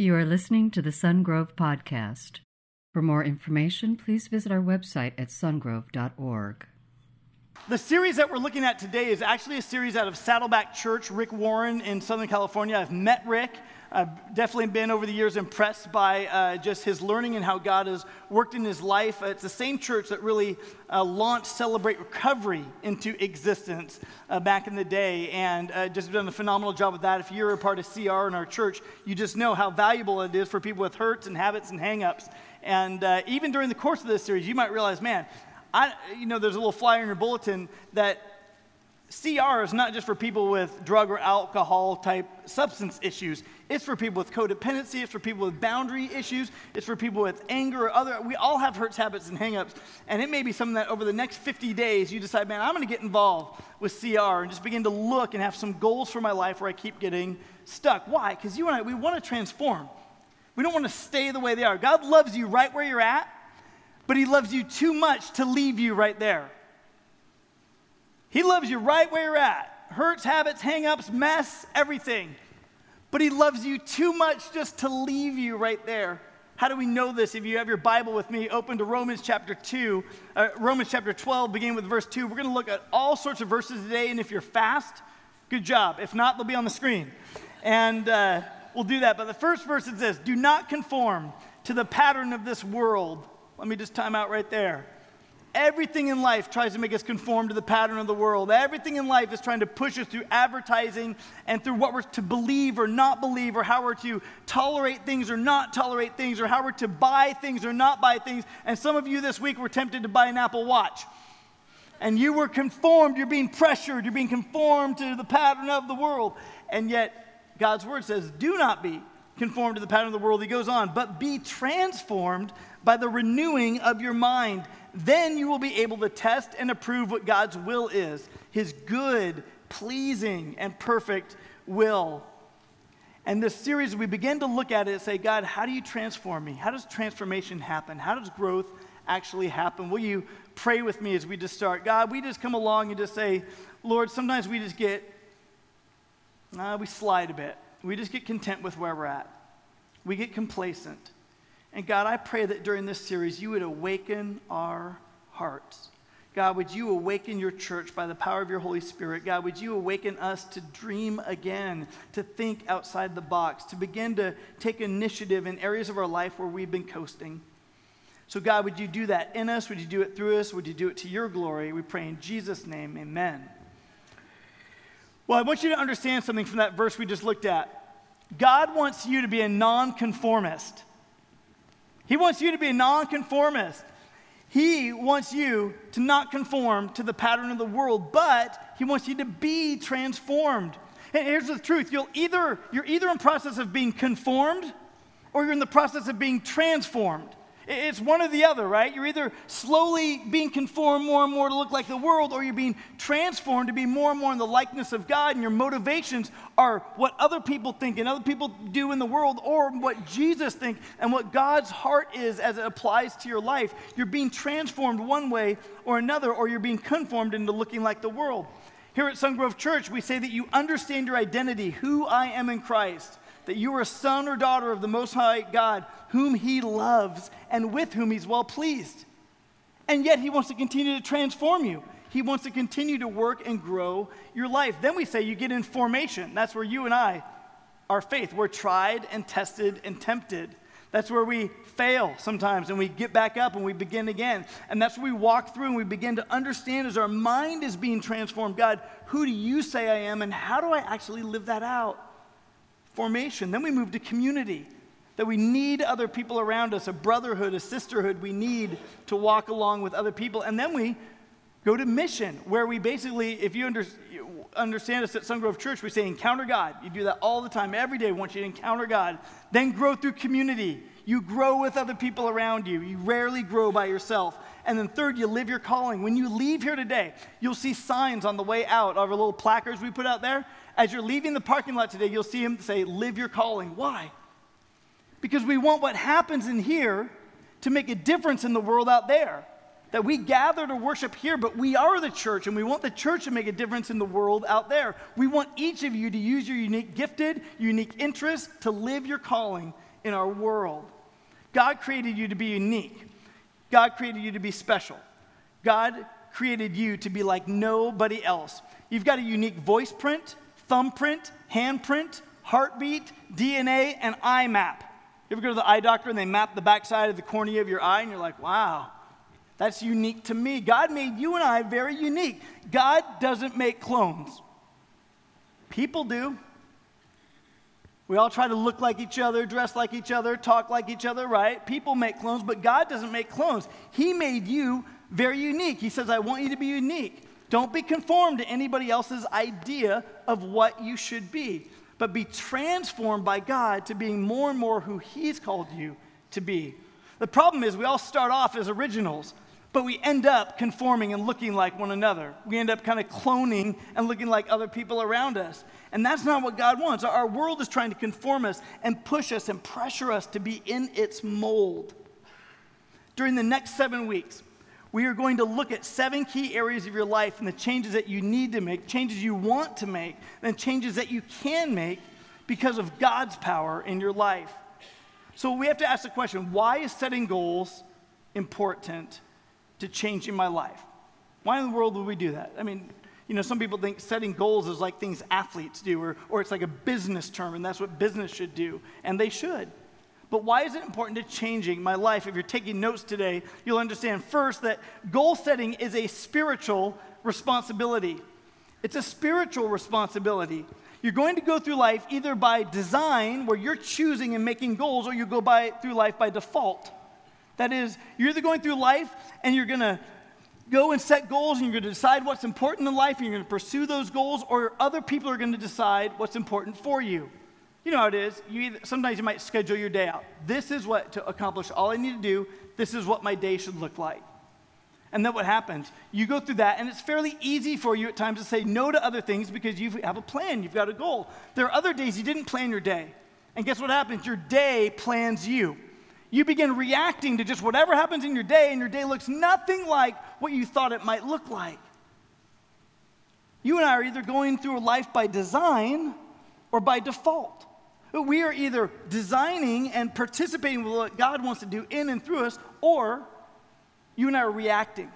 You are listening to the Sungrove Podcast. For more information, please visit our website at sungrove.org. The series that we're looking at today is actually a series out of Saddleback Church, Rick Warren in Southern California. I've met Rick. I've definitely been over the years impressed by uh, just his learning and how God has worked in his life. It's the same church that really uh, launched Celebrate Recovery into existence uh, back in the day, and uh, just done a phenomenal job with that. If you're a part of CR in our church, you just know how valuable it is for people with hurts and habits and hangups. And uh, even during the course of this series, you might realize, man, I, you know, there's a little flyer in your bulletin that CR is not just for people with drug or alcohol type substance issues. It's for people with codependency. It's for people with boundary issues. It's for people with anger or other. We all have hurts, habits, and hangups. And it may be something that over the next 50 days you decide, man, I'm going to get involved with CR and just begin to look and have some goals for my life where I keep getting stuck. Why? Because you and I, we want to transform. We don't want to stay the way they are. God loves you right where you're at, but He loves you too much to leave you right there. He loves you right where you're at hurts, habits, hangups, mess, everything. But He loves you too much just to leave you right there. How do we know this? If you have your Bible with me, open to Romans chapter 2, uh, Romans chapter 12, beginning with verse 2. We're going to look at all sorts of verses today, and if you're fast, good job. If not, they'll be on the screen. And uh, we'll do that. But the first verse is this Do not conform to the pattern of this world. Let me just time out right there. Everything in life tries to make us conform to the pattern of the world. Everything in life is trying to push us through advertising and through what we're to believe or not believe, or how we're to tolerate things or not tolerate things, or how we're to buy things or not buy things. And some of you this week were tempted to buy an Apple Watch. And you were conformed, you're being pressured, you're being conformed to the pattern of the world. And yet, God's word says, do not be conformed to the pattern of the world. He goes on, but be transformed by the renewing of your mind then you will be able to test and approve what God's will is his good, pleasing, and perfect will. And this series, we begin to look at it and say, God, how do you transform me? How does transformation happen? How does growth actually happen? Will you pray with me as we just start? God, we just come along and just say, Lord, sometimes we just get, uh, we slide a bit. We just get content with where we're at. We get complacent. And God, I pray that during this series, you would awaken our hearts. God, would you awaken your church by the power of your Holy Spirit? God, would you awaken us to dream again, to think outside the box, to begin to take initiative in areas of our life where we've been coasting? So, God, would you do that in us? Would you do it through us? Would you do it to your glory? We pray in Jesus' name, amen. Well, I want you to understand something from that verse we just looked at. God wants you to be a nonconformist. He wants you to be a nonconformist. He wants you to not conform to the pattern of the world, but he wants you to be transformed. And here's the truth you'll either, you're either in process of being conformed or you're in the process of being transformed. It's one or the other, right? You're either slowly being conformed more and more to look like the world, or you're being transformed to be more and more in the likeness of God, and your motivations are what other people think and other people do in the world, or what Jesus thinks and what God's heart is as it applies to your life. You're being transformed one way or another, or you're being conformed into looking like the world. Here at Sungrove Church, we say that you understand your identity, who I am in Christ that you are a son or daughter of the Most High God, whom He loves and with whom He's well pleased. And yet, He wants to continue to transform you. He wants to continue to work and grow your life. Then we say you get in formation. That's where you and I, our faith, we're tried and tested and tempted. That's where we fail sometimes and we get back up and we begin again. And that's where we walk through and we begin to understand as our mind is being transformed God, who do you say I am and how do I actually live that out? Formation. Then we move to community, that we need other people around us, a brotherhood, a sisterhood we need to walk along with other people. And then we go to mission, where we basically, if you, under, understand us at Sungrove Church, we say encounter God. You do that all the time, every day. We want you to encounter God. Then grow through community. You grow with other people around you. You rarely grow by yourself. And then, third, you live your calling. When you leave here today, you'll see signs on the way out our little placards we put out there. As you're leaving the parking lot today, you'll see him say, Live your calling. Why? Because we want what happens in here to make a difference in the world out there. That we gather to worship here, but we are the church, and we want the church to make a difference in the world out there. We want each of you to use your unique gifted, unique interest to live your calling in our world. God created you to be unique. God created you to be special. God created you to be like nobody else. You've got a unique voice print, thumbprint, handprint, heartbeat, DNA, and eye map. You ever go to the eye doctor and they map the backside of the cornea of your eye and you're like, wow, that's unique to me. God made you and I very unique. God doesn't make clones. People do. We all try to look like each other, dress like each other, talk like each other, right? People make clones, but God doesn't make clones. He made you very unique. He says, I want you to be unique. Don't be conformed to anybody else's idea of what you should be, but be transformed by God to being more and more who He's called you to be. The problem is, we all start off as originals, but we end up conforming and looking like one another. We end up kind of cloning and looking like other people around us. And that's not what God wants. Our world is trying to conform us and push us and pressure us to be in its mold. During the next seven weeks, we are going to look at seven key areas of your life and the changes that you need to make, changes you want to make, and changes that you can make because of God's power in your life. So we have to ask the question why is setting goals important to changing my life? Why in the world would we do that? I mean, you know, some people think setting goals is like things athletes do, or, or it's like a business term, and that's what business should do, and they should. But why is it important to changing my life? If you're taking notes today, you'll understand first that goal setting is a spiritual responsibility. It's a spiritual responsibility. You're going to go through life either by design, where you're choosing and making goals, or you go by, through life by default. That is, you're either going through life and you're going to go and set goals and you're going to decide what's important in life and you're going to pursue those goals, or other people are going to decide what's important for you. You know how it is. You either, sometimes you might schedule your day out. This is what to accomplish all I need to do. This is what my day should look like. And then what happens? You go through that, and it's fairly easy for you at times to say no to other things because you have a plan, you've got a goal. There are other days you didn't plan your day. And guess what happens? Your day plans you you begin reacting to just whatever happens in your day, and your day looks nothing like what you thought it might look like. You and I are either going through a life by design or by default. We are either designing and participating with what God wants to do in and through us, or you and I are reacting.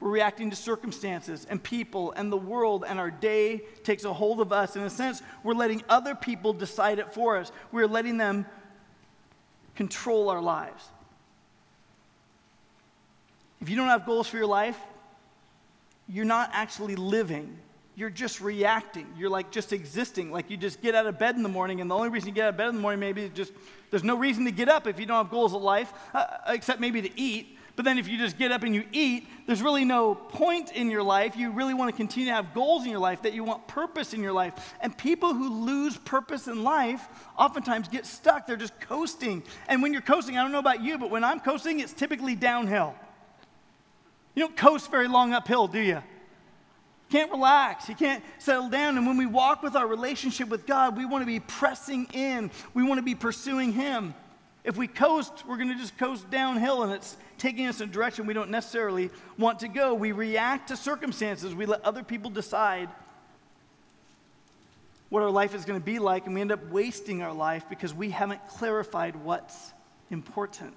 We're reacting to circumstances and people and the world, and our day takes a hold of us. In a sense, we're letting other people decide it for us. We're letting them control our lives. If you don't have goals for your life, you're not actually living. You're just reacting. You're like just existing. Like you just get out of bed in the morning, and the only reason you get out of bed in the morning maybe is just there's no reason to get up if you don't have goals of life, uh, except maybe to eat. But then if you just get up and you eat, there's really no point in your life. You really want to continue to have goals in your life, that you want purpose in your life. And people who lose purpose in life oftentimes get stuck. They're just coasting. And when you're coasting, I don't know about you, but when I'm coasting, it's typically downhill. You don't coast very long uphill, do you? Can't relax. You can't settle down. And when we walk with our relationship with God, we want to be pressing in. We want to be pursuing Him. If we coast, we're going to just coast downhill and it's taking us in a direction we don't necessarily want to go. We react to circumstances, we let other people decide what our life is going to be like, and we end up wasting our life because we haven't clarified what's important.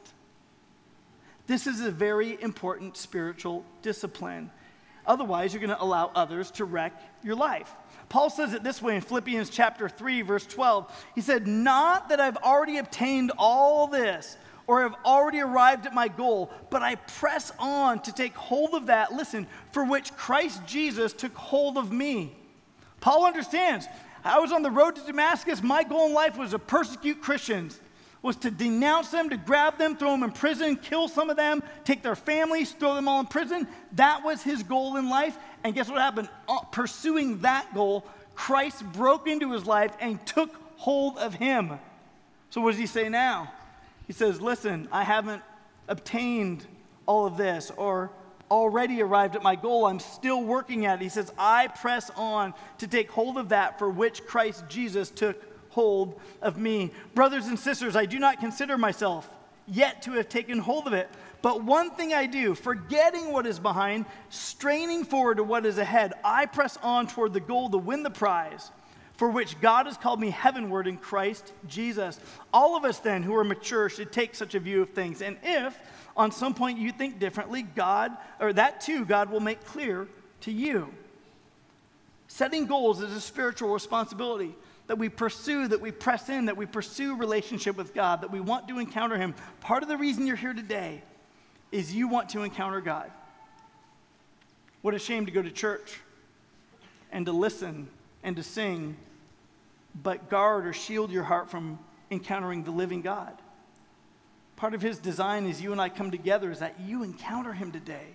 This is a very important spiritual discipline. Otherwise, you're going to allow others to wreck your life. Paul says it this way in Philippians chapter 3 verse 12. He said, "Not that I've already obtained all this or have already arrived at my goal, but I press on to take hold of that, listen, for which Christ Jesus took hold of me." Paul understands. I was on the road to Damascus. My goal in life was to persecute Christians was to denounce them, to grab them, throw them in prison, kill some of them, take their families, throw them all in prison. That was his goal in life. And guess what happened? Uh, pursuing that goal, Christ broke into his life and took hold of him. So, what does he say now? He says, Listen, I haven't obtained all of this or already arrived at my goal. I'm still working at it. He says, I press on to take hold of that for which Christ Jesus took hold of me. Brothers and sisters, I do not consider myself yet to have taken hold of it. But one thing I do, forgetting what is behind, straining forward to what is ahead, I press on toward the goal to win the prize for which God has called me heavenward in Christ Jesus. All of us, then, who are mature, should take such a view of things. And if on some point you think differently, God, or that too, God will make clear to you. Setting goals is a spiritual responsibility that we pursue, that we press in, that we pursue relationship with God, that we want to encounter Him. Part of the reason you're here today is you want to encounter God. What a shame to go to church and to listen and to sing, but guard or shield your heart from encountering the living God. Part of His design as you and I come together is that you encounter Him today.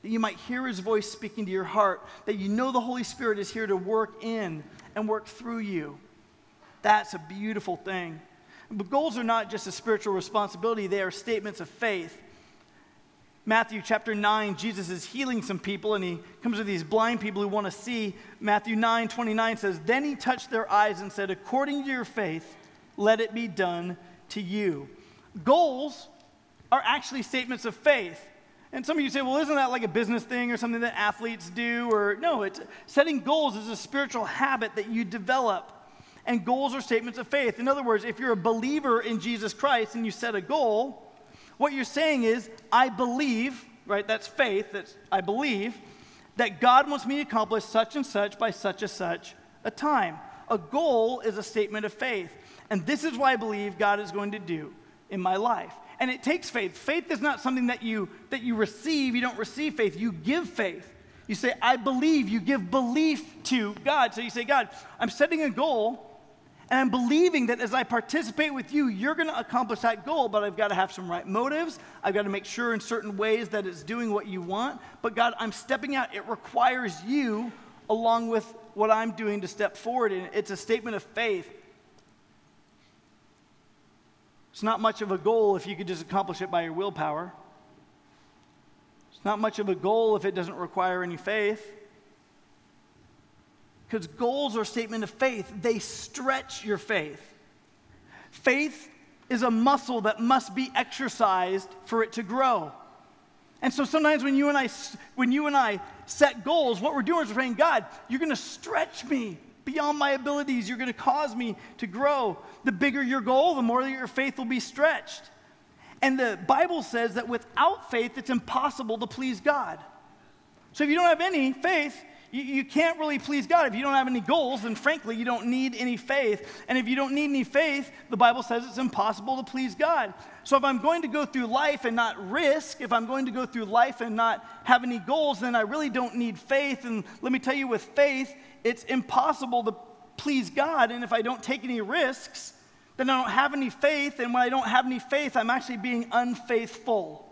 That you might hear His voice speaking to your heart, that you know the Holy Spirit is here to work in and work through you. That's a beautiful thing. But goals are not just a spiritual responsibility, they are statements of faith. Matthew chapter 9, Jesus is healing some people and he comes to these blind people who want to see. Matthew 9 29 says, Then he touched their eyes and said, According to your faith, let it be done to you. Goals are actually statements of faith. And some of you say, well, isn't that like a business thing or something that athletes do? Or no, it's setting goals is a spiritual habit that you develop. And goals are statements of faith. In other words, if you're a believer in Jesus Christ and you set a goal, what you're saying is, I believe, right? That's faith, that's I believe, that God wants me to accomplish such and such by such and such a time. A goal is a statement of faith. And this is what I believe God is going to do in my life. And it takes faith. Faith is not something that you that you receive. You don't receive faith. You give faith. You say, I believe. You give belief to God. So you say, God, I'm setting a goal and I'm believing that as I participate with you, you're going to accomplish that goal, but I've got to have some right motives. I've got to make sure in certain ways that it's doing what you want. But God, I'm stepping out. It requires you along with what I'm doing to step forward. And it's a statement of faith. It's not much of a goal if you could just accomplish it by your willpower. It's not much of a goal if it doesn't require any faith. Because goals are a statement of faith, they stretch your faith. Faith is a muscle that must be exercised for it to grow. And so sometimes when you and I when you and I set goals, what we're doing is we're saying, God, you're going to stretch me beyond my abilities. You're going to cause me to grow. The bigger your goal, the more your faith will be stretched. And the Bible says that without faith, it's impossible to please God. So if you don't have any faith, you, you can't really please God. If you don't have any goals, then frankly, you don't need any faith. And if you don't need any faith, the Bible says it's impossible to please God. So if I'm going to go through life and not risk, if I'm going to go through life and not have any goals, then I really don't need faith. And let me tell you, with faith, it's impossible to please God. And if I don't take any risks, then I don't have any faith. And when I don't have any faith, I'm actually being unfaithful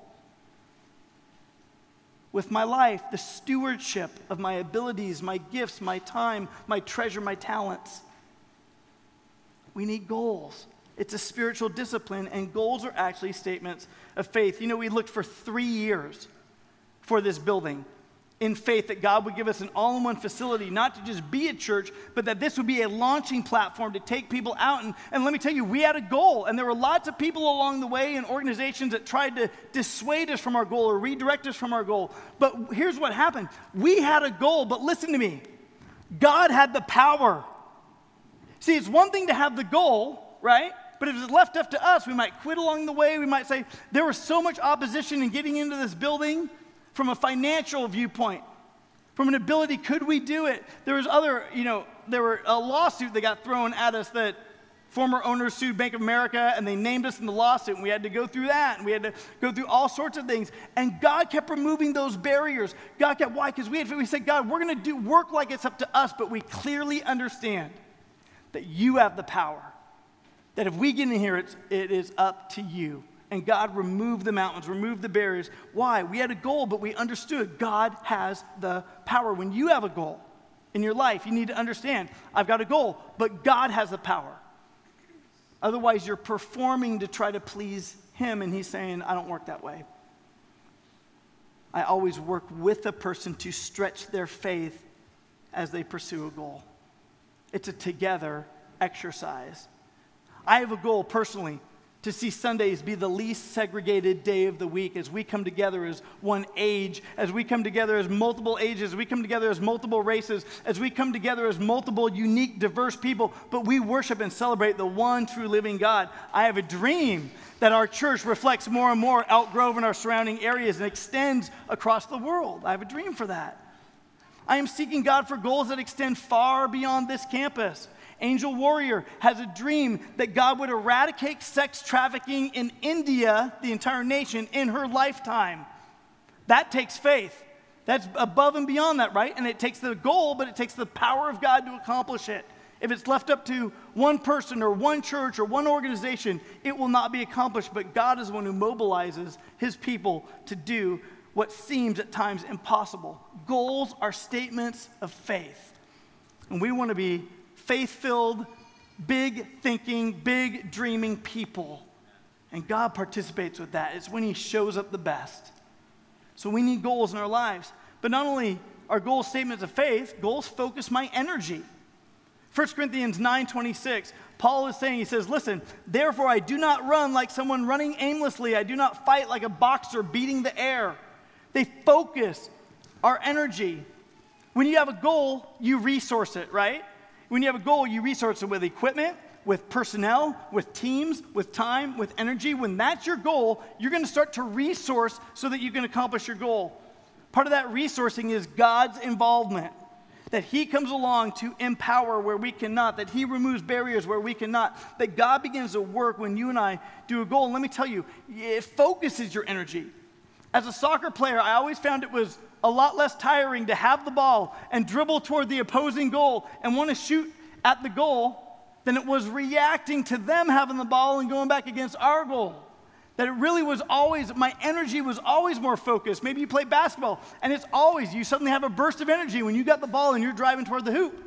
with my life, the stewardship of my abilities, my gifts, my time, my treasure, my talents. We need goals. It's a spiritual discipline, and goals are actually statements of faith. You know, we looked for three years for this building in faith that God would give us an all in one facility, not to just be a church, but that this would be a launching platform to take people out. And, and let me tell you, we had a goal, and there were lots of people along the way and organizations that tried to dissuade us from our goal or redirect us from our goal. But here's what happened we had a goal, but listen to me God had the power. See, it's one thing to have the goal, right? But if it's left up to us, we might quit along the way. We might say, there was so much opposition in getting into this building from a financial viewpoint, from an ability, could we do it? There was other, you know, there were a lawsuit that got thrown at us that former owners sued Bank of America and they named us in the lawsuit and we had to go through that and we had to go through all sorts of things. And God kept removing those barriers. God kept, why? Because we, we said, God, we're going to do work like it's up to us, but we clearly understand that you have the power. That if we get in here, it's, it is up to you and God removed the mountains, removed the barriers. Why? We had a goal, but we understood God has the power. When you have a goal in your life, you need to understand I've got a goal, but God has the power. Otherwise, you're performing to try to please Him, and He's saying, I don't work that way. I always work with a person to stretch their faith as they pursue a goal. It's a together exercise. I have a goal personally to see Sundays be the least segregated day of the week as we come together as one age, as we come together as multiple ages, as we come together as multiple races, as we come together as multiple unique, diverse people, but we worship and celebrate the one true living God. I have a dream that our church reflects more and more Elk Grove and our surrounding areas and extends across the world. I have a dream for that. I am seeking God for goals that extend far beyond this campus. Angel Warrior has a dream that God would eradicate sex trafficking in India, the entire nation, in her lifetime. That takes faith. That's above and beyond that, right? And it takes the goal, but it takes the power of God to accomplish it. If it's left up to one person or one church or one organization, it will not be accomplished. But God is the one who mobilizes his people to do what seems at times impossible. Goals are statements of faith. And we want to be faith filled, big thinking, big dreaming people. And God participates with that. It's when He shows up the best. So we need goals in our lives. But not only are goals statements of faith, goals focus my energy. 1 Corinthians 9:26, Paul is saying, he says, Listen, therefore I do not run like someone running aimlessly. I do not fight like a boxer beating the air. They focus our energy. When you have a goal, you resource it, right? When you have a goal, you resource it with equipment, with personnel, with teams, with time, with energy. When that's your goal, you're going to start to resource so that you can accomplish your goal. Part of that resourcing is God's involvement. That He comes along to empower where we cannot, that He removes barriers where we cannot, that God begins to work when you and I do a goal. And let me tell you, it focuses your energy. As a soccer player, I always found it was a lot less tiring to have the ball and dribble toward the opposing goal and want to shoot at the goal than it was reacting to them having the ball and going back against our goal. That it really was always, my energy was always more focused. Maybe you play basketball and it's always, you suddenly have a burst of energy when you got the ball and you're driving toward the hoop.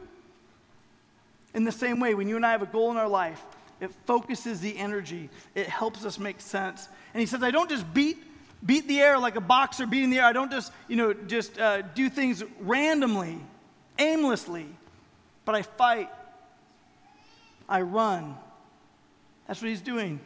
In the same way, when you and I have a goal in our life, it focuses the energy, it helps us make sense. And he says, I don't just beat beat the air like a boxer beating the air. I don't just, you know, just uh, do things randomly, aimlessly, but I fight. I run. That's what he's doing.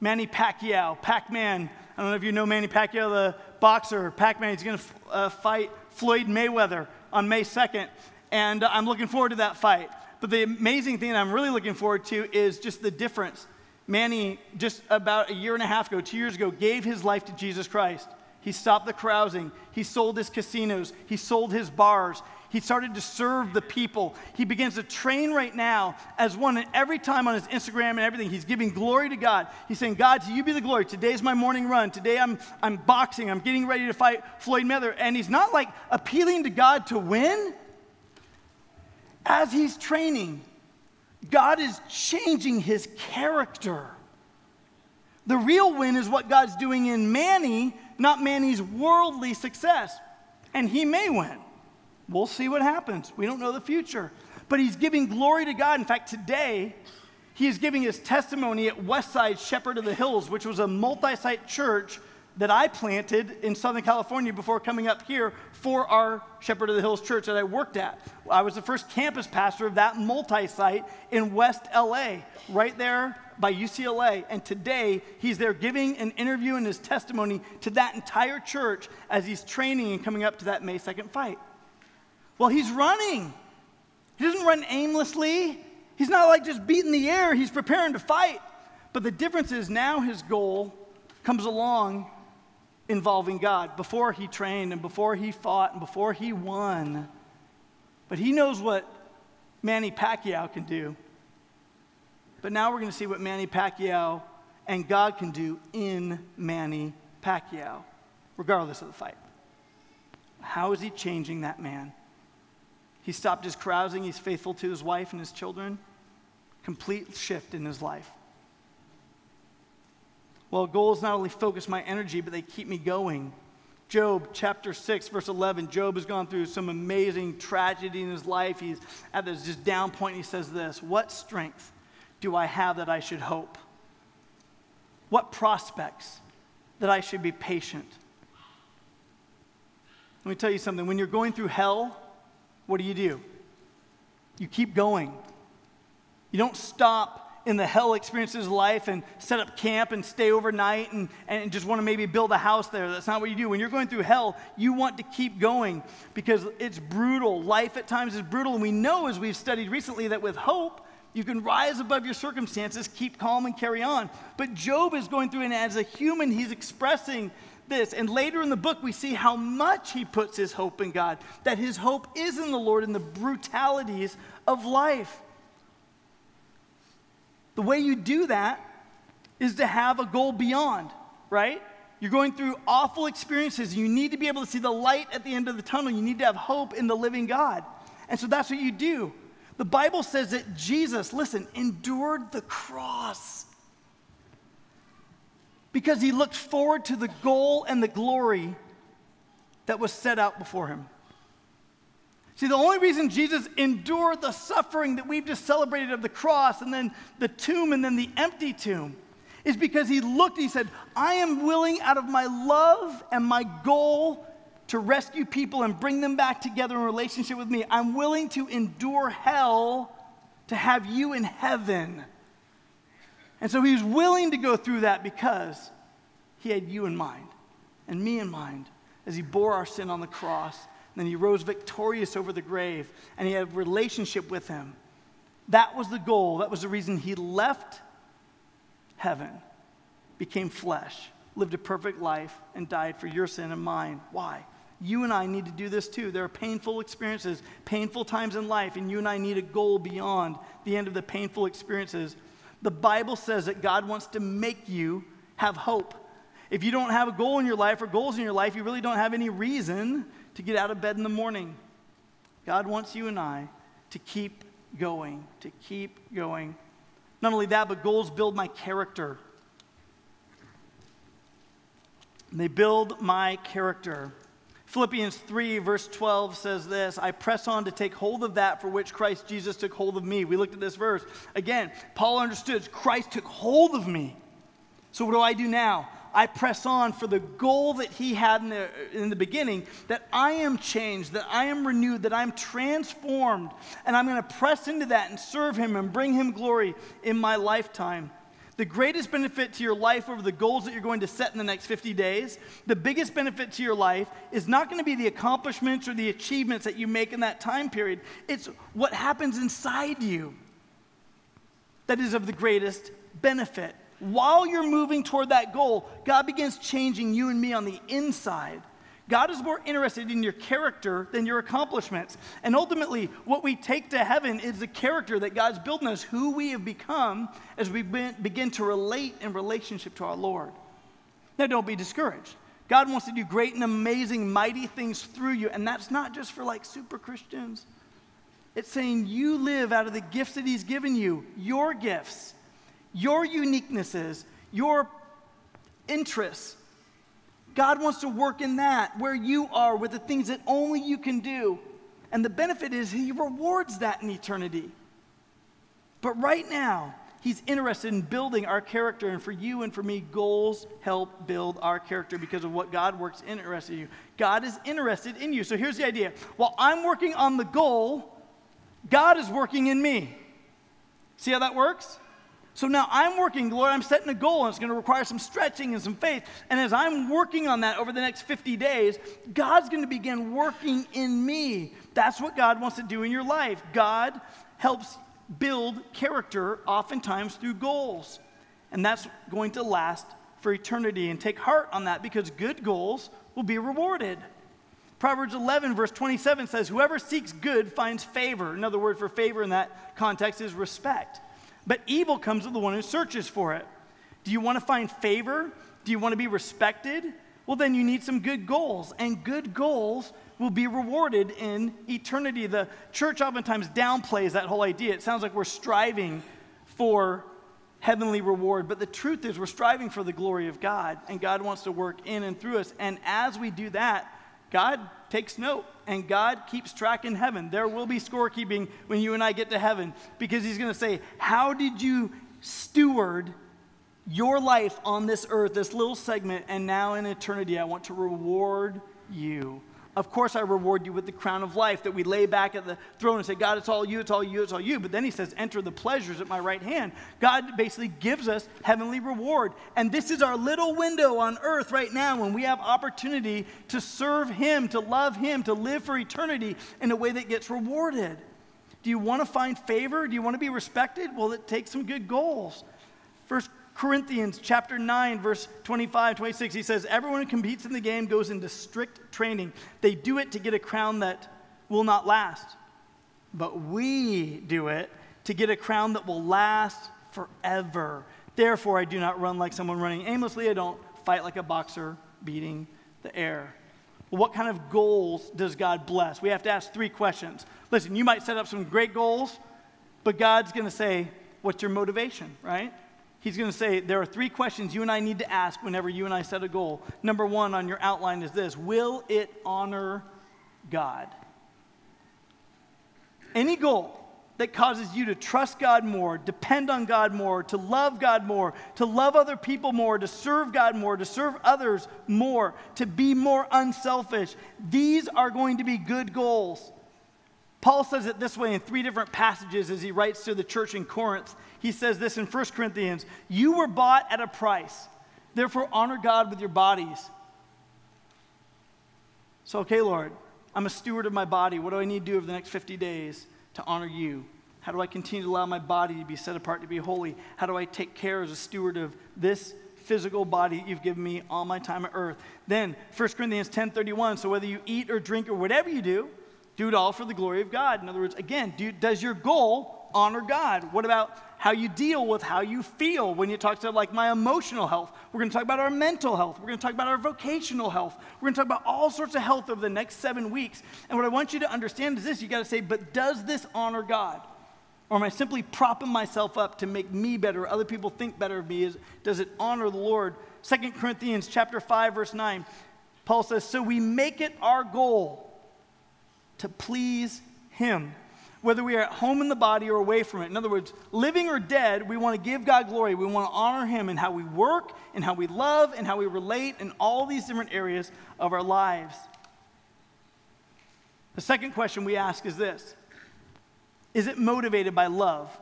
Manny Pacquiao, Pac Man. I don't know if you know Manny Pacquiao, the boxer. Pac Man, he's going to uh, fight Floyd Mayweather on May 2nd. And I'm looking forward to that fight. But the amazing thing that I'm really looking forward to is just the difference Manny, just about a year and a half ago, two years ago, gave his life to Jesus Christ. He stopped the carousing. He sold his casinos. He sold his bars. He started to serve the people. He begins to train right now as one. And every time on his Instagram and everything, he's giving glory to God. He's saying, God, to you be the glory. Today's my morning run. Today I'm, I'm boxing. I'm getting ready to fight Floyd Mayweather. And he's not like appealing to God to win. As he's training, God is changing his character. The real win is what God's doing in Manny, not Manny's worldly success. And he may win. We'll see what happens. We don't know the future. But he's giving glory to God. In fact, today, he is giving his testimony at Westside Shepherd of the Hills, which was a multi site church that I planted in Southern California before coming up here for our Shepherd of the Hills church that I worked at. I was the first campus pastor of that multi site in West LA, right there by UCLA. And today, he's there giving an interview and his testimony to that entire church as he's training and coming up to that May 2nd fight. Well, he's running. He doesn't run aimlessly. He's not like just beating the air, he's preparing to fight. But the difference is now his goal comes along involving God before he trained and before he fought and before he won. But he knows what Manny Pacquiao can do. But now we're going to see what Manny Pacquiao and God can do in Manny Pacquiao, regardless of the fight. How is he changing that man? He stopped his carousing. He's faithful to his wife and his children. Complete shift in his life. Well, goals not only focus my energy, but they keep me going. Job chapter 6, verse 11. Job has gone through some amazing tragedy in his life. He's at this just down point. He says this What strength do I have that I should hope? What prospects that I should be patient? Let me tell you something. When you're going through hell, what do you do? You keep going. You don't stop in the hell experiences of life and set up camp and stay overnight and, and just want to maybe build a house there. That's not what you do. When you're going through hell, you want to keep going because it's brutal. Life at times is brutal. And we know, as we've studied recently, that with hope, you can rise above your circumstances, keep calm, and carry on. But Job is going through, and as a human, he's expressing this. And later in the book, we see how much he puts his hope in God, that his hope is in the Lord in the brutalities of life. The way you do that is to have a goal beyond, right? You're going through awful experiences. You need to be able to see the light at the end of the tunnel. You need to have hope in the living God. And so that's what you do. The Bible says that Jesus, listen, endured the cross because he looked forward to the goal and the glory that was set out before him. See, the only reason Jesus endured the suffering that we've just celebrated of the cross and then the tomb and then the empty tomb is because he looked, and he said, I am willing out of my love and my goal to rescue people and bring them back together in relationship with me. I'm willing to endure hell to have you in heaven. And so he was willing to go through that because he had you in mind and me in mind as he bore our sin on the cross. And then he rose victorious over the grave and he had a relationship with him. That was the goal. That was the reason he left heaven, became flesh, lived a perfect life, and died for your sin and mine. Why? You and I need to do this too. There are painful experiences, painful times in life, and you and I need a goal beyond the end of the painful experiences. The Bible says that God wants to make you have hope. If you don't have a goal in your life or goals in your life, you really don't have any reason to get out of bed in the morning. God wants you and I to keep going, to keep going. Not only that, but goals build my character. They build my character. Philippians 3, verse 12 says this I press on to take hold of that for which Christ Jesus took hold of me. We looked at this verse. Again, Paul understood Christ took hold of me. So what do I do now? I press on for the goal that he had in the, in the beginning that I am changed, that I am renewed, that I'm transformed, and I'm going to press into that and serve him and bring him glory in my lifetime the greatest benefit to your life over the goals that you're going to set in the next 50 days, the biggest benefit to your life is not going to be the accomplishments or the achievements that you make in that time period. It's what happens inside you that is of the greatest benefit. While you're moving toward that goal, God begins changing you and me on the inside. God is more interested in your character than your accomplishments. And ultimately, what we take to heaven is the character that God's building us, who we have become as we begin to relate in relationship to our Lord. Now, don't be discouraged. God wants to do great and amazing, mighty things through you. And that's not just for like super Christians. It's saying you live out of the gifts that He's given you, your gifts, your uniquenesses, your interests, God wants to work in that, where you are, with the things that only you can do. And the benefit is He rewards that in eternity. But right now, He's interested in building our character. And for you and for me, goals help build our character because of what God works interested in you. God is interested in you. So here's the idea while I'm working on the goal, God is working in me. See how that works? So now I'm working, Lord, I'm setting a goal and it's going to require some stretching and some faith. And as I'm working on that over the next 50 days, God's going to begin working in me. That's what God wants to do in your life. God helps build character oftentimes through goals. And that's going to last for eternity. And take heart on that because good goals will be rewarded. Proverbs 11, verse 27 says, Whoever seeks good finds favor. Another word for favor in that context is respect. But evil comes to the one who searches for it. Do you want to find favor? Do you want to be respected? Well, then you need some good goals, and good goals will be rewarded in eternity. The church oftentimes downplays that whole idea. It sounds like we're striving for heavenly reward, but the truth is we're striving for the glory of God, and God wants to work in and through us. And as we do that, God takes note and God keeps track in heaven. There will be scorekeeping when you and I get to heaven because He's going to say, How did you steward your life on this earth, this little segment, and now in eternity? I want to reward you. Of course, I reward you with the crown of life that we lay back at the throne and say, God, it's all you, it's all you, it's all you. But then he says, Enter the pleasures at my right hand. God basically gives us heavenly reward. And this is our little window on earth right now when we have opportunity to serve him, to love him, to live for eternity in a way that gets rewarded. Do you want to find favor? Do you want to be respected? Well, it takes some good goals. First Corinthians chapter 9, verse 25, 26, he says, Everyone who competes in the game goes into strict training. They do it to get a crown that will not last. But we do it to get a crown that will last forever. Therefore, I do not run like someone running aimlessly. I don't fight like a boxer beating the air. What kind of goals does God bless? We have to ask three questions. Listen, you might set up some great goals, but God's going to say, What's your motivation, right? He's going to say there are three questions you and I need to ask whenever you and I set a goal. Number one on your outline is this Will it honor God? Any goal that causes you to trust God more, depend on God more, to love God more, to love other people more, to serve God more, to serve others more, to be more unselfish, these are going to be good goals. Paul says it this way in three different passages as he writes to the church in Corinth. He says this in 1 Corinthians You were bought at a price, therefore honor God with your bodies. So, okay, Lord, I'm a steward of my body. What do I need to do over the next 50 days to honor you? How do I continue to allow my body to be set apart to be holy? How do I take care as a steward of this physical body you've given me all my time on earth? Then 1 Corinthians 10:31, so whether you eat or drink or whatever you do, do it all for the glory of God. In other words, again, do, does your goal honor God? What about how you deal with how you feel when you talk to like my emotional health? We're going to talk about our mental health. We're going to talk about our vocational health. We're going to talk about all sorts of health over the next seven weeks. And what I want you to understand is this you got to say, but does this honor God? Or am I simply propping myself up to make me better, other people think better of me? Is, does it honor the Lord? 2 Corinthians chapter 5, verse 9, Paul says, So we make it our goal to please him whether we are at home in the body or away from it. In other words, living or dead, we want to give God glory. We want to honor Him in how we work, in how we love, and how we relate in all these different areas of our lives. The second question we ask is this Is it motivated by love?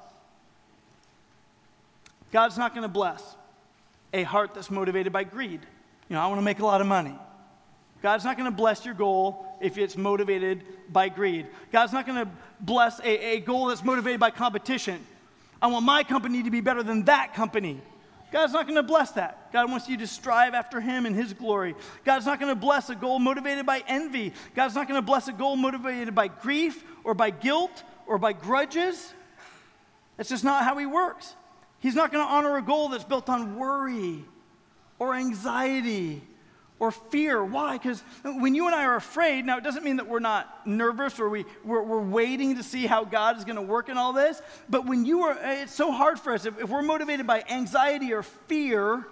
God's not going to bless a heart that's motivated by greed. You know, I want to make a lot of money. God's not going to bless your goal if it's motivated by greed. God's not going to bless a, a goal that's motivated by competition. I want my company to be better than that company. God's not going to bless that. God wants you to strive after Him and His glory. God's not going to bless a goal motivated by envy. God's not going to bless a goal motivated by grief or by guilt or by grudges. That's just not how He works. He's not going to honor a goal that's built on worry or anxiety or fear. Why? Because when you and I are afraid, now it doesn't mean that we're not nervous or we, we're, we're waiting to see how God is going to work in all this. But when you are, eh, it's so hard for us. If, if we're motivated by anxiety or fear,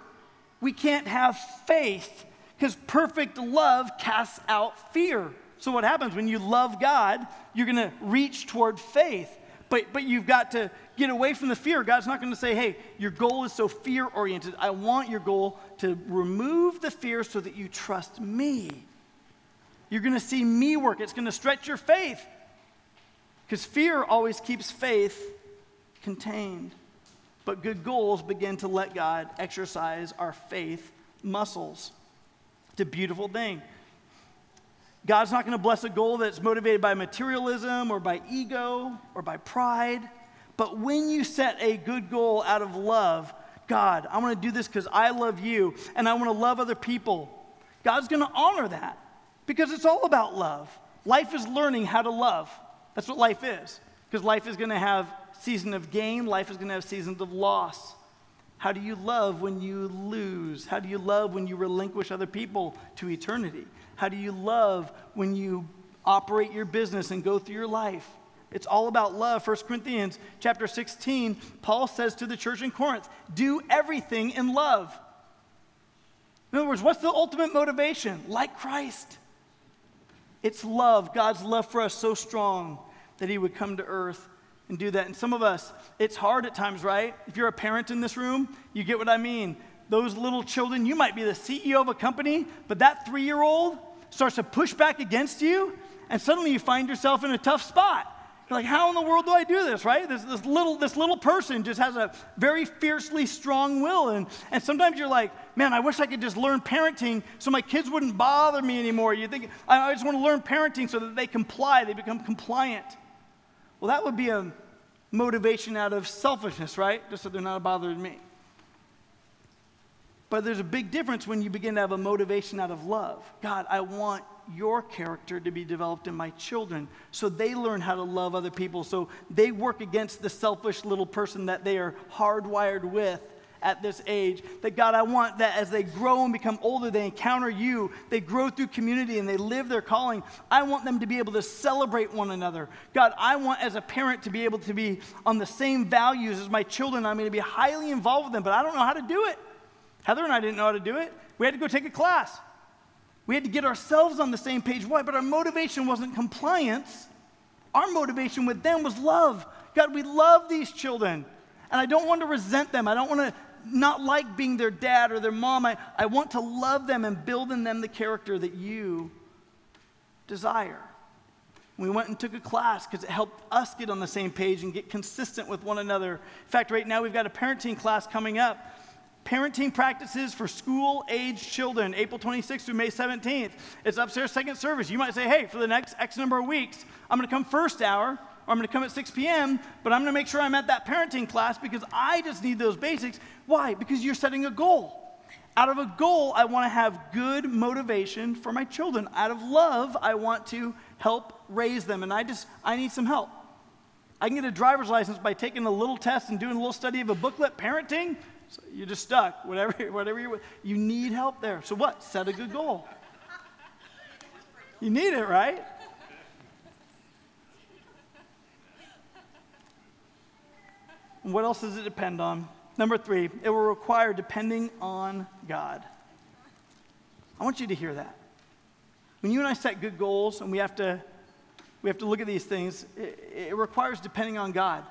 we can't have faith because perfect love casts out fear. So what happens when you love God, you're going to reach toward faith. But, but you've got to get away from the fear. God's not going to say, hey, your goal is so fear oriented. I want your goal to remove the fear so that you trust me. You're going to see me work. It's going to stretch your faith. Because fear always keeps faith contained. But good goals begin to let God exercise our faith muscles. It's a beautiful thing. God's not going to bless a goal that's motivated by materialism or by ego or by pride. But when you set a good goal out of love, God, I want to do this because I love you and I want to love other people, God's going to honor that because it's all about love. Life is learning how to love. That's what life is. Because life is going to have season of gain, life is going to have seasons of loss. How do you love when you lose? How do you love when you relinquish other people to eternity? How do you love when you operate your business and go through your life? It's all about love. 1 Corinthians chapter 16, Paul says to the church in Corinth, do everything in love. In other words, what's the ultimate motivation? Like Christ. It's love, God's love for us so strong that he would come to earth and do that. And some of us, it's hard at times, right? If you're a parent in this room, you get what I mean. Those little children, you might be the CEO of a company, but that three year old, starts to push back against you, and suddenly you find yourself in a tough spot. You're like, how in the world do I do this, right? This, this, little, this little person just has a very fiercely strong will. And, and sometimes you're like, man, I wish I could just learn parenting so my kids wouldn't bother me anymore. You think, I, I just want to learn parenting so that they comply, they become compliant. Well, that would be a motivation out of selfishness, right? Just so they're not bothering me. But there's a big difference when you begin to have a motivation out of love. God, I want your character to be developed in my children so they learn how to love other people, so they work against the selfish little person that they are hardwired with at this age. That God, I want that as they grow and become older, they encounter you, they grow through community and they live their calling. I want them to be able to celebrate one another. God, I want as a parent to be able to be on the same values as my children. I'm going to be highly involved with them, but I don't know how to do it. Heather and I didn't know how to do it. We had to go take a class. We had to get ourselves on the same page. Why? But our motivation wasn't compliance. Our motivation with them was love. God, we love these children. And I don't want to resent them. I don't want to not like being their dad or their mom. I, I want to love them and build in them the character that you desire. We went and took a class because it helped us get on the same page and get consistent with one another. In fact, right now we've got a parenting class coming up parenting practices for school age children, April 26th through May 17th. It's upstairs, second service. You might say, hey, for the next X number of weeks, I'm going to come first hour, or I'm going to come at 6 p.m., but I'm going to make sure I'm at that parenting class because I just need those basics. Why? Because you're setting a goal. Out of a goal, I want to have good motivation for my children. Out of love, I want to help raise them, and I just, I need some help. I can get a driver's license by taking a little test and doing a little study of a booklet. Parenting, so you're just stuck. Whatever, whatever you you need help there. So what? Set a good goal. You need it, right? what else does it depend on? Number three, it will require depending on God. I want you to hear that. When you and I set good goals and we have to, we have to look at these things, it, it requires depending on God.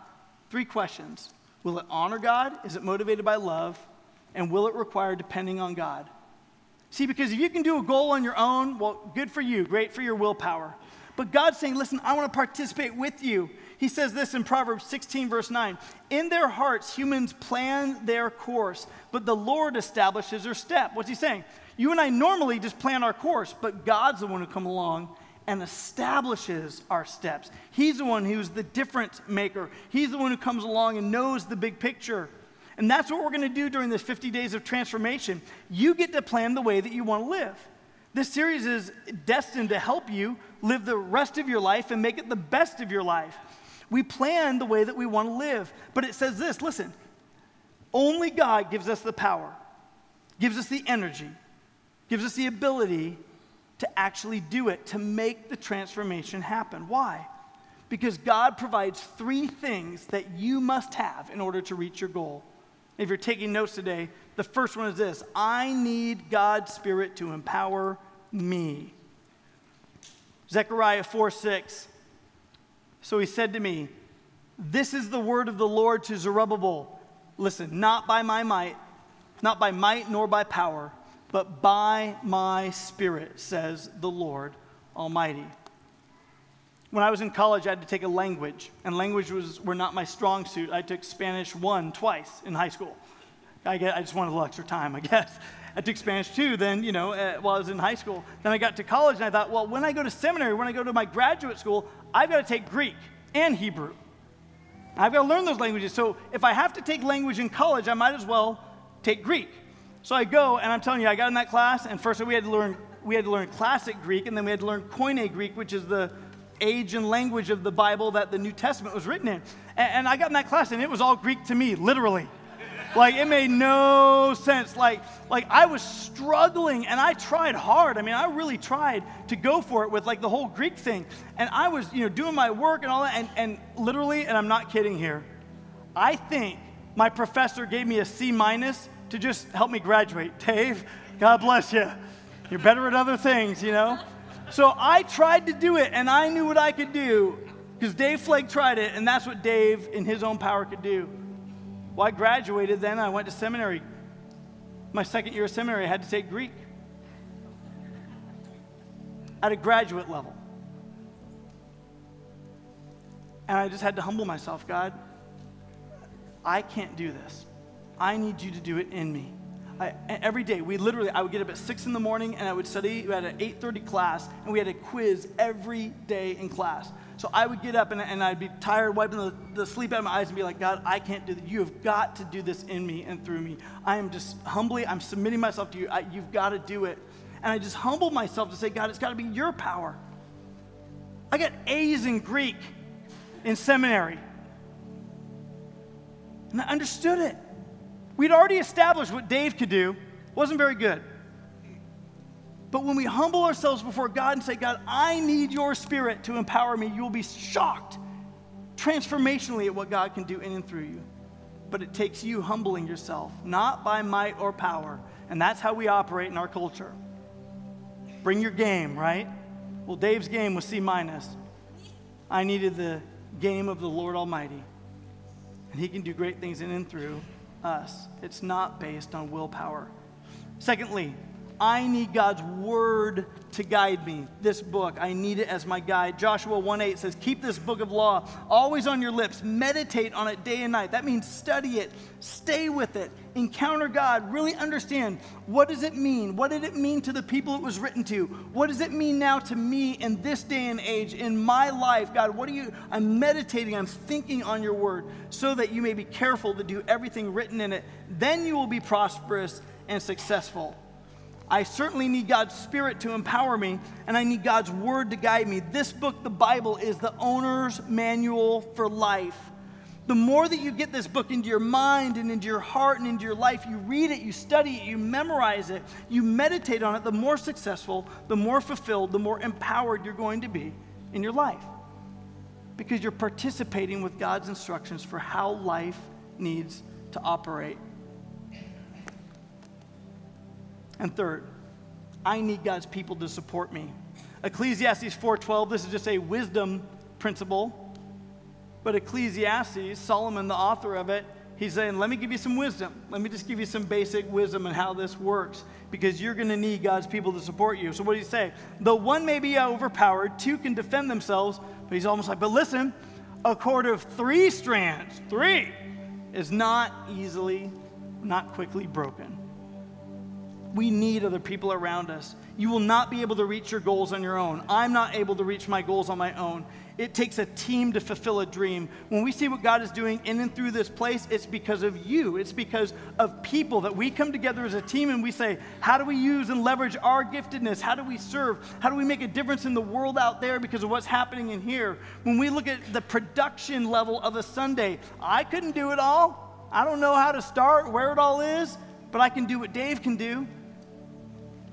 Three questions Will it honor God? Is it motivated by love? And will it require depending on God? See, because if you can do a goal on your own, well, good for you, great for your willpower. But God's saying, listen, I want to participate with you. He says this in Proverbs 16, verse 9 In their hearts, humans plan their course, but the Lord establishes their step. What's he saying? You and I normally just plan our course, but God's the one who come along and establishes our steps. He's the one who's the difference maker. He's the one who comes along and knows the big picture. And that's what we're going to do during this 50 days of transformation. You get to plan the way that you want to live. This series is destined to help you live the rest of your life and make it the best of your life. We plan the way that we want to live. But it says this listen, only God gives us the power, gives us the energy, gives us the ability to actually do it, to make the transformation happen. Why? Because God provides three things that you must have in order to reach your goal. If you're taking notes today, the first one is this I need God's Spirit to empower me. Zechariah 4 6. So he said to me, This is the word of the Lord to Zerubbabel. Listen, not by my might, not by might nor by power but by my Spirit, says the Lord Almighty. When I was in college, I had to take a language, and language was were not my strong suit. I took Spanish one twice in high school. I, get, I just wanted a little extra time, I guess. I took Spanish two then, you know, uh, while I was in high school. Then I got to college, and I thought, well, when I go to seminary, when I go to my graduate school, I've got to take Greek and Hebrew. I've got to learn those languages. So if I have to take language in college, I might as well take Greek. So I go, and I'm telling you, I got in that class, and first we had to learn we had to learn classic Greek, and then we had to learn Koine Greek, which is the age and language of the Bible that the New Testament was written in. And, and I got in that class, and it was all Greek to me, literally. like it made no sense. Like like I was struggling, and I tried hard. I mean, I really tried to go for it with like the whole Greek thing, and I was you know doing my work and all that, and, and literally, and I'm not kidding here. I think my professor gave me a C minus to just help me graduate. Dave, God bless you. You're better at other things, you know? So I tried to do it, and I knew what I could do because Dave Flake tried it, and that's what Dave, in his own power, could do. Well, I graduated then. I went to seminary. My second year of seminary, I had to take Greek. at a graduate level. And I just had to humble myself God, I can't do this. I need you to do it in me. I, every day, we literally, I would get up at 6 in the morning and I would study. We had an 8.30 class and we had a quiz every day in class. So I would get up and, and I'd be tired, wiping the, the sleep out of my eyes and be like, God, I can't do this. You have got to do this in me and through me. I am just humbly, I'm submitting myself to you. I, you've got to do it. And I just humbled myself to say, God, it's got to be your power. I got A's in Greek in seminary. And I understood it. We'd already established what Dave could do, wasn't very good. But when we humble ourselves before God and say, God, I need your spirit to empower me, you will be shocked transformationally at what God can do in and through you. But it takes you humbling yourself, not by might or power. And that's how we operate in our culture. Bring your game, right? Well, Dave's game was C minus. I needed the game of the Lord Almighty. And He can do great things in and through us. It's not based on willpower. Secondly, I need God's word to guide me. This book, I need it as my guide. Joshua 1 8 says, Keep this book of law always on your lips. Meditate on it day and night. That means study it, stay with it, encounter God, really understand what does it mean? What did it mean to the people it was written to? What does it mean now to me in this day and age, in my life? God, what are you? I'm meditating, I'm thinking on your word so that you may be careful to do everything written in it. Then you will be prosperous and successful. I certainly need God's Spirit to empower me, and I need God's Word to guide me. This book, the Bible, is the owner's manual for life. The more that you get this book into your mind and into your heart and into your life, you read it, you study it, you memorize it, you meditate on it, the more successful, the more fulfilled, the more empowered you're going to be in your life. Because you're participating with God's instructions for how life needs to operate. And third, I need God's people to support me. Ecclesiastes 4:12, this is just a wisdom principle. But Ecclesiastes, Solomon, the author of it, he's saying, let me give you some wisdom. Let me just give you some basic wisdom on how this works because you're going to need God's people to support you. So what do you say? Though one may be overpowered, two can defend themselves, but he's almost like, but listen, a cord of three strands, three, is not easily, not quickly broken. We need other people around us. You will not be able to reach your goals on your own. I'm not able to reach my goals on my own. It takes a team to fulfill a dream. When we see what God is doing in and through this place, it's because of you. It's because of people that we come together as a team and we say, How do we use and leverage our giftedness? How do we serve? How do we make a difference in the world out there because of what's happening in here? When we look at the production level of a Sunday, I couldn't do it all. I don't know how to start, where it all is, but I can do what Dave can do.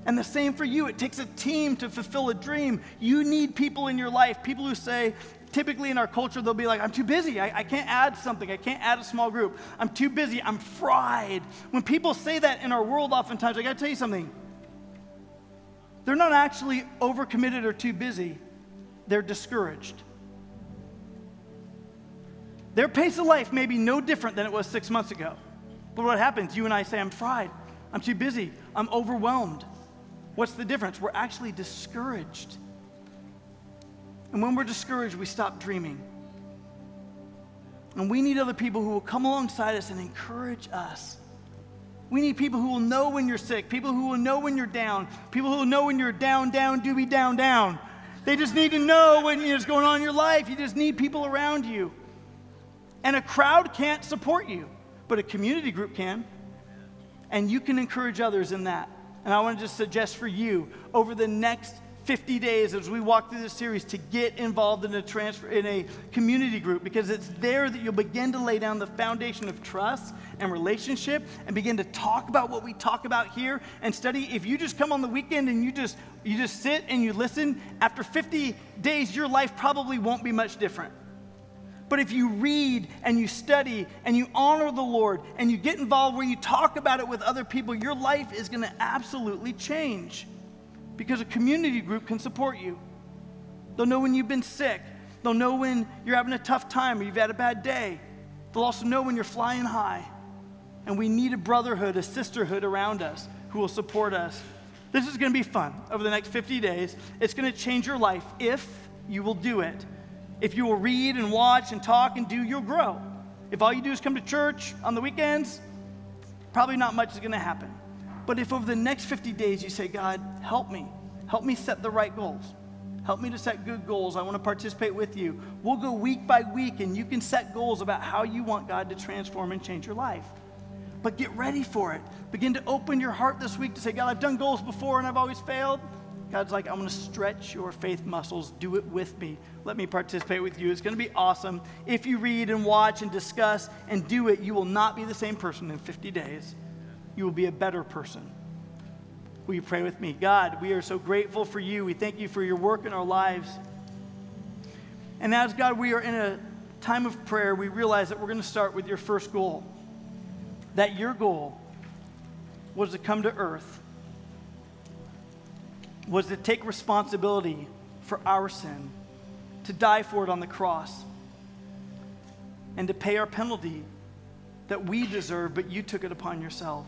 And the same for you. It takes a team to fulfill a dream. You need people in your life, people who say, typically in our culture, they'll be like, I'm too busy. I, I, can't add something. I can't add a small group. I'm too busy. I'm fried. When people say that in our world, oftentimes, I got to tell you something. They're not actually overcommitted or too busy, they're discouraged. Their pace of life may be no different than it was six months ago. But what happens? You and I say, I'm fried. I'm too busy. I'm overwhelmed. What's the difference? We're actually discouraged. And when we're discouraged, we stop dreaming. And we need other people who will come alongside us and encourage us. We need people who will know when you're sick, people who will know when you're down, people who will know when you're down, down, doobie, down, down. They just need to know know, what's going on in your life. You just need people around you. And a crowd can't support you, but a community group can. And you can encourage others in that. And I want to just suggest for you over the next 50 days as we walk through this series to get involved in a transfer in a community group because it's there that you'll begin to lay down the foundation of trust and relationship and begin to talk about what we talk about here and study. If you just come on the weekend and you just you just sit and you listen after 50 days your life probably won't be much different but if you read and you study and you honor the Lord and you get involved where you talk about it with other people, your life is going to absolutely change because a community group can support you. They'll know when you've been sick, they'll know when you're having a tough time or you've had a bad day. They'll also know when you're flying high. And we need a brotherhood, a sisterhood around us who will support us. This is going to be fun over the next 50 days. It's going to change your life if you will do it. If you will read and watch and talk and do, you'll grow. If all you do is come to church on the weekends, probably not much is going to happen. But if over the next 50 days you say, God, help me, help me set the right goals, help me to set good goals, I want to participate with you, we'll go week by week and you can set goals about how you want God to transform and change your life but get ready for it. Begin to open your heart this week to say, God, I've done goals before and I've always failed. God's like, I'm going to stretch your faith muscles. Do it with me. Let me participate with you. It's going to be awesome. If you read and watch and discuss and do it, you will not be the same person in 50 days. You will be a better person. Will you pray with me? God, we are so grateful for you. We thank you for your work in our lives. And as God, we are in a time of prayer, we realize that we're going to start with your first goal that your goal was to come to earth, was to take responsibility for our sin, to die for it on the cross, and to pay our penalty that we deserve, but you took it upon yourself.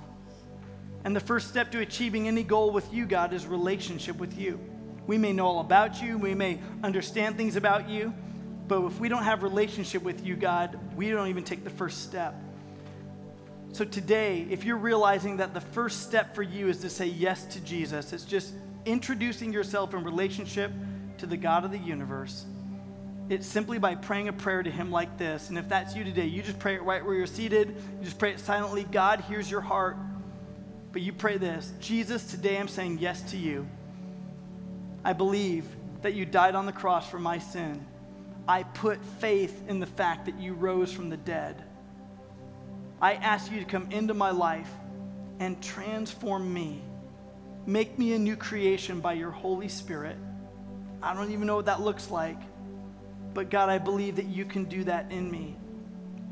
And the first step to achieving any goal with you, God, is relationship with you. We may know all about you, we may understand things about you, but if we don't have relationship with you, God, we don't even take the first step. So today, if you're realizing that the first step for you is to say yes to Jesus, it's just introducing yourself in relationship to the God of the universe. It's simply by praying a prayer to Him like this. And if that's you today, you just pray it right where you're seated. You just pray it silently. God hears your heart. But you pray this Jesus, today I'm saying yes to you. I believe that you died on the cross for my sin. I put faith in the fact that you rose from the dead. I ask you to come into my life and transform me. Make me a new creation by your Holy Spirit. I don't even know what that looks like, but God, I believe that you can do that in me.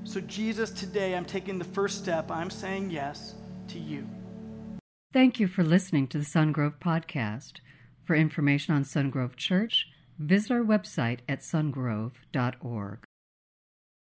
So, Jesus, today I'm taking the first step. I'm saying yes to you. Thank you for listening to the Sungrove Podcast. For information on Sungrove Church, visit our website at sungrove.org.